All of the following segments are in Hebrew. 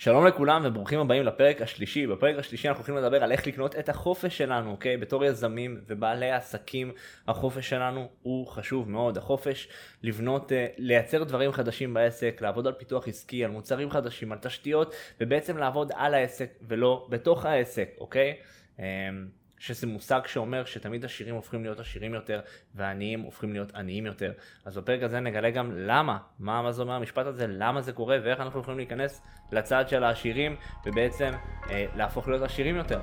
שלום לכולם וברוכים הבאים לפרק השלישי. בפרק השלישי אנחנו הולכים לדבר על איך לקנות את החופש שלנו, אוקיי? בתור יזמים ובעלי עסקים, החופש שלנו הוא חשוב מאוד. החופש לבנות, אה, לייצר דברים חדשים בעסק, לעבוד על פיתוח עסקי, על מוצרים חדשים, על תשתיות, ובעצם לעבוד על העסק ולא בתוך העסק, אוקיי? שזה מושג שאומר שתמיד עשירים הופכים להיות עשירים יותר ועניים הופכים להיות עניים יותר. אז בפרק הזה נגלה גם למה, מה, מה זה אומר המשפט הזה, למה זה קורה ואיך אנחנו יכולים להיכנס לצד של העשירים ובעצם אה, להפוך להיות עשירים יותר.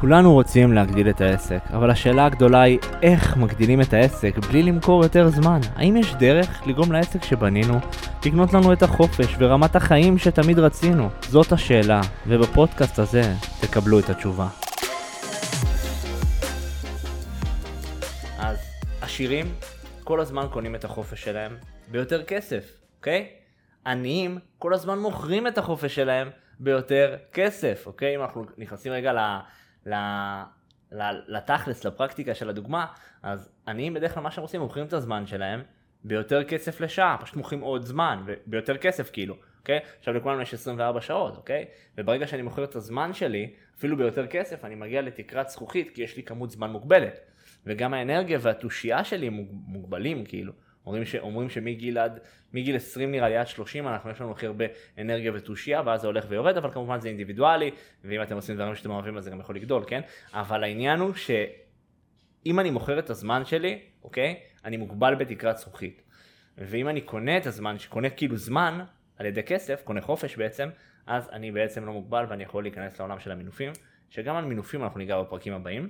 כולנו רוצים להגדיל את העסק, אבל השאלה הגדולה היא איך מגדילים את העסק בלי למכור יותר זמן? האם יש דרך לגרום לעסק שבנינו לקנות לנו את החופש ורמת החיים שתמיד רצינו? זאת השאלה, ובפודקאסט הזה תקבלו את התשובה. אז עשירים כל הזמן קונים את החופש שלהם ביותר כסף, אוקיי? עניים כל הזמן מוכרים את החופש שלהם ביותר כסף, אוקיי? אם אנחנו נכנסים רגע ל... לתכלס, לפרקטיקה של הדוגמה, אז עניים בדרך כלל מה שהם עושים, מוכרים את הזמן שלהם ביותר כסף לשעה, פשוט מוכרים עוד זמן, ביותר כסף כאילו, אוקיי? עכשיו לכולנו יש 24 שעות, אוקיי? וברגע שאני מוכר את הזמן שלי, אפילו ביותר כסף, אני מגיע לתקרת זכוכית, כי יש לי כמות זמן מוגבלת. וגם האנרגיה והתושייה שלי מוגבלים כאילו. אומרים, ש, אומרים שמגיל עד, מגיל 20 נראה לי עד 30 אנחנו יש לנו הכי הרבה אנרגיה ותושייה ואז זה הולך ויורד אבל כמובן זה אינדיבידואלי ואם אתם עושים דברים שאתם אוהבים אז זה גם יכול לגדול כן? אבל העניין הוא שאם אני מוכר את הזמן שלי אוקיי? אני מוגבל בתקרת זכוכית. ואם אני קונה את הזמן שקונה כאילו זמן על ידי כסף קונה חופש בעצם אז אני בעצם לא מוגבל ואני יכול להיכנס לעולם של המינופים שגם על מינופים אנחנו ניגע בפרקים הבאים.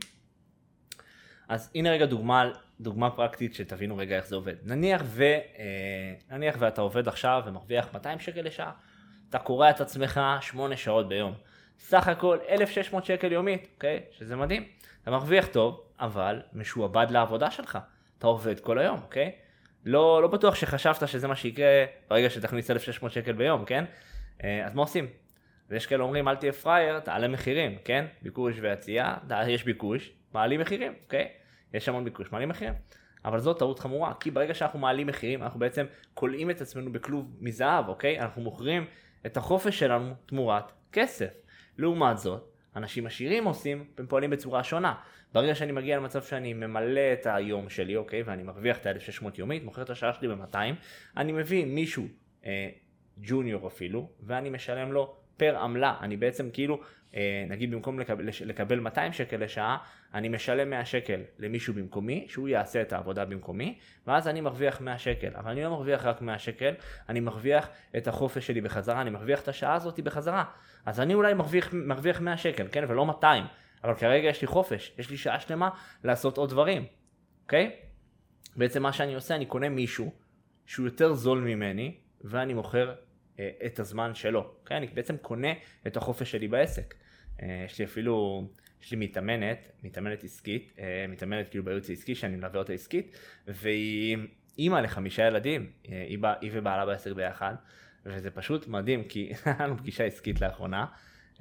אז הנה רגע דוגמה, דוגמה פרקטית שתבינו רגע איך זה עובד. נניח, ו, אה, נניח ואתה עובד עכשיו ומרוויח 200 שקל לשעה, אתה קורע את עצמך 8 שעות ביום. סך הכל 1,600 שקל יומית, אוקיי? שזה מדהים. אתה מרוויח טוב, אבל משועבד לעבודה שלך. אתה עובד כל היום, אוקיי? לא, לא בטוח שחשבת שזה מה שיקרה ברגע שתכניס 1,600 שקל ביום, כן? אה, אז מה עושים? ויש כאלה אומרים אל תהיה פראייר, תעלה מחירים, כן? ביקוש והציעה, יש ביקוש, מעלים מחירים, אוקיי? יש המון ביקוש, מעלים מחירים. אבל זאת טעות חמורה, כי ברגע שאנחנו מעלים מחירים, אנחנו בעצם כולאים את עצמנו בכלוב מזהב, אוקיי? אנחנו מוכרים את החופש שלנו תמורת כסף. לעומת זאת, אנשים עשירים עושים, הם פועלים בצורה שונה. ברגע שאני מגיע למצב שאני ממלא את היום שלי, אוקיי, ואני מרוויח את ה-1600 יומית, מוכר את השעה שלי ב-200, אני מביא מישהו, אה, ג'וניור אפילו, ואני משלם לו פר עמלה. אני בעצם כאילו אה, נגיד במקום לקבל, לקבל 200 שקל לשעה, אני משלם 100 שקל למישהו במקומי, שהוא יעשה את העבודה במקומי, ואז אני מרוויח 100 שקל. אבל אני לא מרוויח רק 100 שקל, אני מרוויח את החופש שלי בחזרה, אני מרוויח את השעה הזאת בחזרה. אז אני אולי מרוויח, מרוויח 100 שקל, כן? ולא 200. אבל כרגע יש לי חופש, יש לי שעה שלמה לעשות עוד דברים, אוקיי? בעצם מה שאני עושה, אני קונה מישהו שהוא יותר זול ממני, ואני מוכר את הזמן שלו. אוקיי? אני בעצם קונה את החופש שלי בעסק. אה, יש לי אפילו, יש לי מתאמנת, מתאמנת עסקית, אה, מתאמנת כאילו בייעוץ העסקי שאני מלווה אותה עסקית, והיא אימא לחמישה ילדים, היא, בא, היא ובעלה בעסק ביחד, וזה פשוט מדהים, כי היה לנו פגישה עסקית לאחרונה,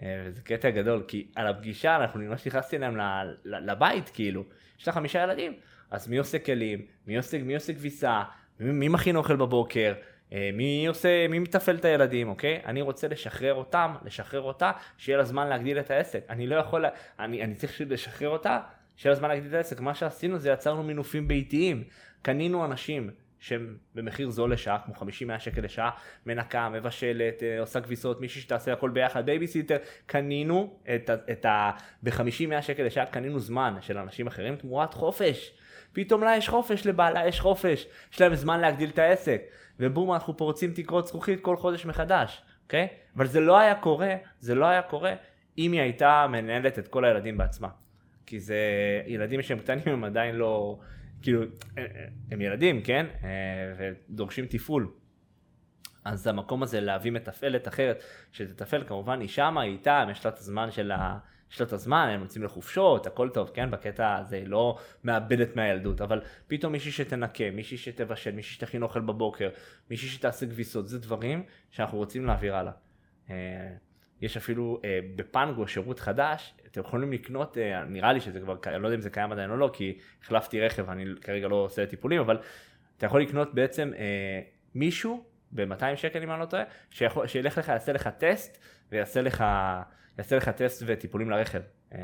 וזה קטע גדול, כי על הפגישה אנחנו ממש נכנסתי אליהם לבית כאילו, יש לה חמישה ילדים, אז מי עושה כלים, מי עושה, מי עושה כביסה, מי, מי מכין אוכל בבוקר, אה, מי עושה, מי מתפעל את הילדים, אוקיי? אני רוצה לשחרר אותם, לשחרר אותה, שיהיה לה זמן להגדיל את העסק. אני לא יכול, אני, אני צריך לשחרר אותה, שיהיה לה זמן להגדיל את העסק. מה שעשינו זה יצרנו מינופים ביתיים. קנינו אנשים שהם במחיר זול לשעה, כמו 50-100 שקל לשעה, מנקה, מבשלת, אה, עושה כביסות, מישהי שתעשה הכל ביחד, בייביסיטר, קנינו. את ה ב-50-100 שקל לשעה קנינו זמן של אנשים אחרים תמורת חופש. פתאום לה יש חופש, לבעלה יש חופש, יש להם זמן להגדיל את העסק. ובום אנחנו פורצים תקרות זכוכית כל חודש מחדש, אוקיי? אבל זה לא היה קורה, זה לא היה קורה אם היא הייתה מנהלת את כל הילדים בעצמה. כי זה ילדים שהם קטנים הם עדיין לא, כאילו, הם ילדים, כן? ודורשים תפעול. אז המקום הזה להביא מתפעלת אחרת שתתפעל, כמובן היא שמה, היא איתה, יש לה את הזמן של ה... יש לה את הזמן, הם יוצאים לחופשות, הכל טוב, כן? בקטע הזה לא מאבדת מהילדות, אבל פתאום מישהי שתנקה, מישהי שתבשל, מישהי שתכין אוכל בבוקר, מישהי שתעשה כביסות, זה דברים שאנחנו רוצים להעביר הלאה. אה, יש אפילו אה, בפנגו שירות חדש, אתם יכולים לקנות, אה, נראה לי שזה כבר, אני לא יודע אם זה קיים עדיין או לא, כי החלפתי רכב, אני כרגע לא עושה טיפולים, אבל אתה יכול לקנות בעצם מישהו ב-200 שקל אם אני לא טועה, שיכול, שילך לך, יעשה לך טסט, ויעשה לך, יעשה לך טסט וטיפולים לרכב. אה,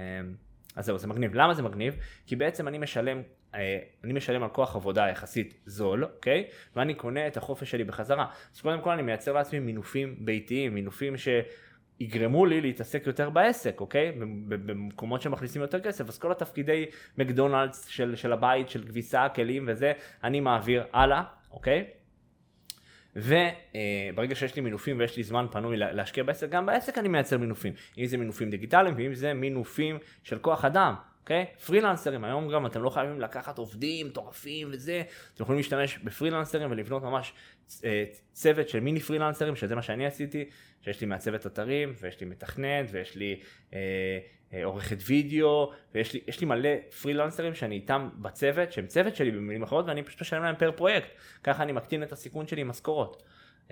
אז זהו, זה מגניב. למה זה מגניב? כי בעצם אני משלם, אה, אני משלם על כוח עבודה יחסית זול, אוקיי? ואני קונה את החופש שלי בחזרה. אז קודם כל אני מייצר לעצמי מינופים ביתיים, מינופים ש... יגרמו לי להתעסק יותר בעסק, אוקיי? במקומות שמכניסים יותר כסף, אז כל התפקידי מקדונלדס של, של הבית, של כביסה, כלים וזה, אני מעביר הלאה, אוקיי? וברגע שיש לי מינופים ויש לי זמן פנוי להשקיע בעסק, גם בעסק אני מייצר מינופים. אם זה מינופים דיגיטליים ואם זה מינופים של כוח אדם, אוקיי? פרילנסרים, היום גם אתם לא חייבים לקחת עובדים מטורפים וזה, אתם יכולים להשתמש בפרילנסרים ולבנות ממש אה, צוות של מיני פרילנסרים, שזה מה שאני עשיתי, שיש לי מעצבת אתרים, ויש לי מתכנת, ויש לי אה, עורכת וידאו, ויש לי, לי מלא פרילנסרים שאני איתם בצוות, שהם צוות שלי במילים אחרות, ואני פשוט משלם להם פר פרויקט, ככה אני מקטין את הסיכון שלי עם משכורות.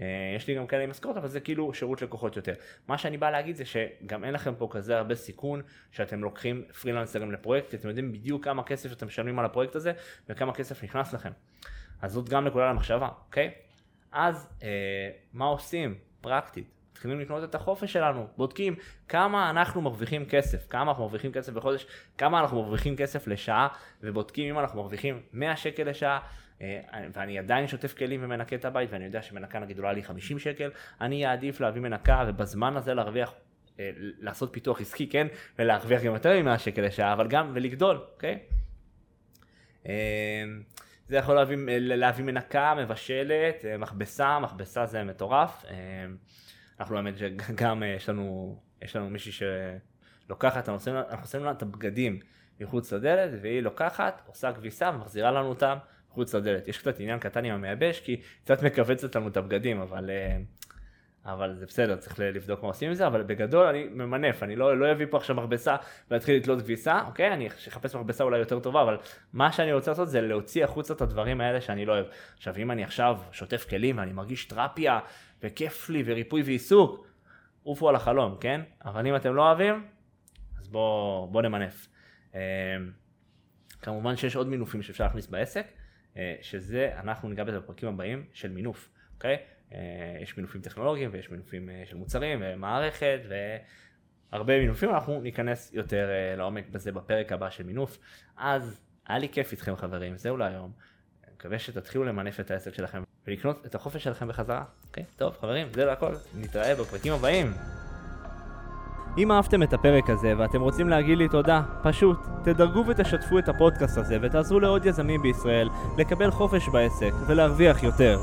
אה, יש לי גם כאלה עם משכורת אבל זה כאילו שירות לקוחות יותר. מה שאני בא להגיד זה שגם אין לכם פה כזה הרבה סיכון שאתם לוקחים פרילנסרים לפרויקט, אתם יודעים בדיוק כמה כסף אתם משלמים על הפרויקט הזה וכמה כסף נכנס לכם. אז זאת גם נקודה למחשבה, אוקיי? אז אה, מה עושים פרקטית? מתחילים לקנות את החופש שלנו, בודקים כמה אנחנו מרוויחים כסף, כמה אנחנו מרוויחים כסף בחודש, כמה אנחנו מרוויחים כסף לשעה, ובודקים אם אנחנו מרוויחים 100 שקל לשעה, אה, ואני עדיין שוטף כלים ומנקה את הבית, ואני יודע שמנקה נגיד עולה לי 50 שקל, אני אעדיף להביא מנקה ובזמן הזה להרוויח, אה, לעשות פיתוח עסקי, כן, ולהרוויח גם יותר מ-100 שקל לשעה, אבל גם ולגדול, אוקיי? אה, זה יכול להביא, להביא מנקה, מבשלת, מכבסה, מכבסה זה מטורף. אנחנו האמת שגם יש לנו, יש לנו מישהי שלוקחת, אנחנו עושים לה את הבגדים מחוץ לדלת, והיא לוקחת, עושה כביסה ומחזירה לנו אותם מחוץ לדלת. יש קצת עניין קטן עם המייבש, כי קצת מכווצת לנו את הבגדים, אבל, אה, אבל זה בסדר, צריך לבדוק מה עושים עם זה, אבל בגדול אני ממנף, אני לא, לא אביא פה עכשיו מכבסה ואתחיל לתלות כביסה, אוקיי? אני אחפש מכבסה אולי יותר טובה, אבל מה שאני רוצה לעשות זה להוציא החוצה את הדברים האלה שאני לא אוהב. עכשיו, אם אני עכשיו שוטף כלים ואני מרגיש טרפיה וכיף לי וריפוי ועיסוק, עופו על החלום, כן? אבל אם אתם לא אוהבים, אז בואו בוא נמנף. אה, כמובן שיש עוד מינופים שאפשר להכניס בעסק. אה, שזה, אנחנו ניגע בזה בפרקים הבאים של מינוף, אוקיי? אה, יש מינופים טכנולוגיים ויש מינופים של מוצרים ומערכת והרבה מינופים, אנחנו ניכנס יותר לעומק בזה בפרק הבא של מינוף. אז היה לי כיף איתכם חברים, זהו להיום. מקווה שתתחילו למנף את העסק שלכם ולקנות את החופש שלכם בחזרה. אוקיי? טוב חברים, זהו הכל, נתראה בפרקים הבאים. אם אהבתם את הפרק הזה ואתם רוצים להגיד לי תודה, פשוט תדרגו ותשתפו את הפודקאסט הזה ותעזרו לעוד יזמים בישראל לקבל חופש בעסק ולהרוויח יותר.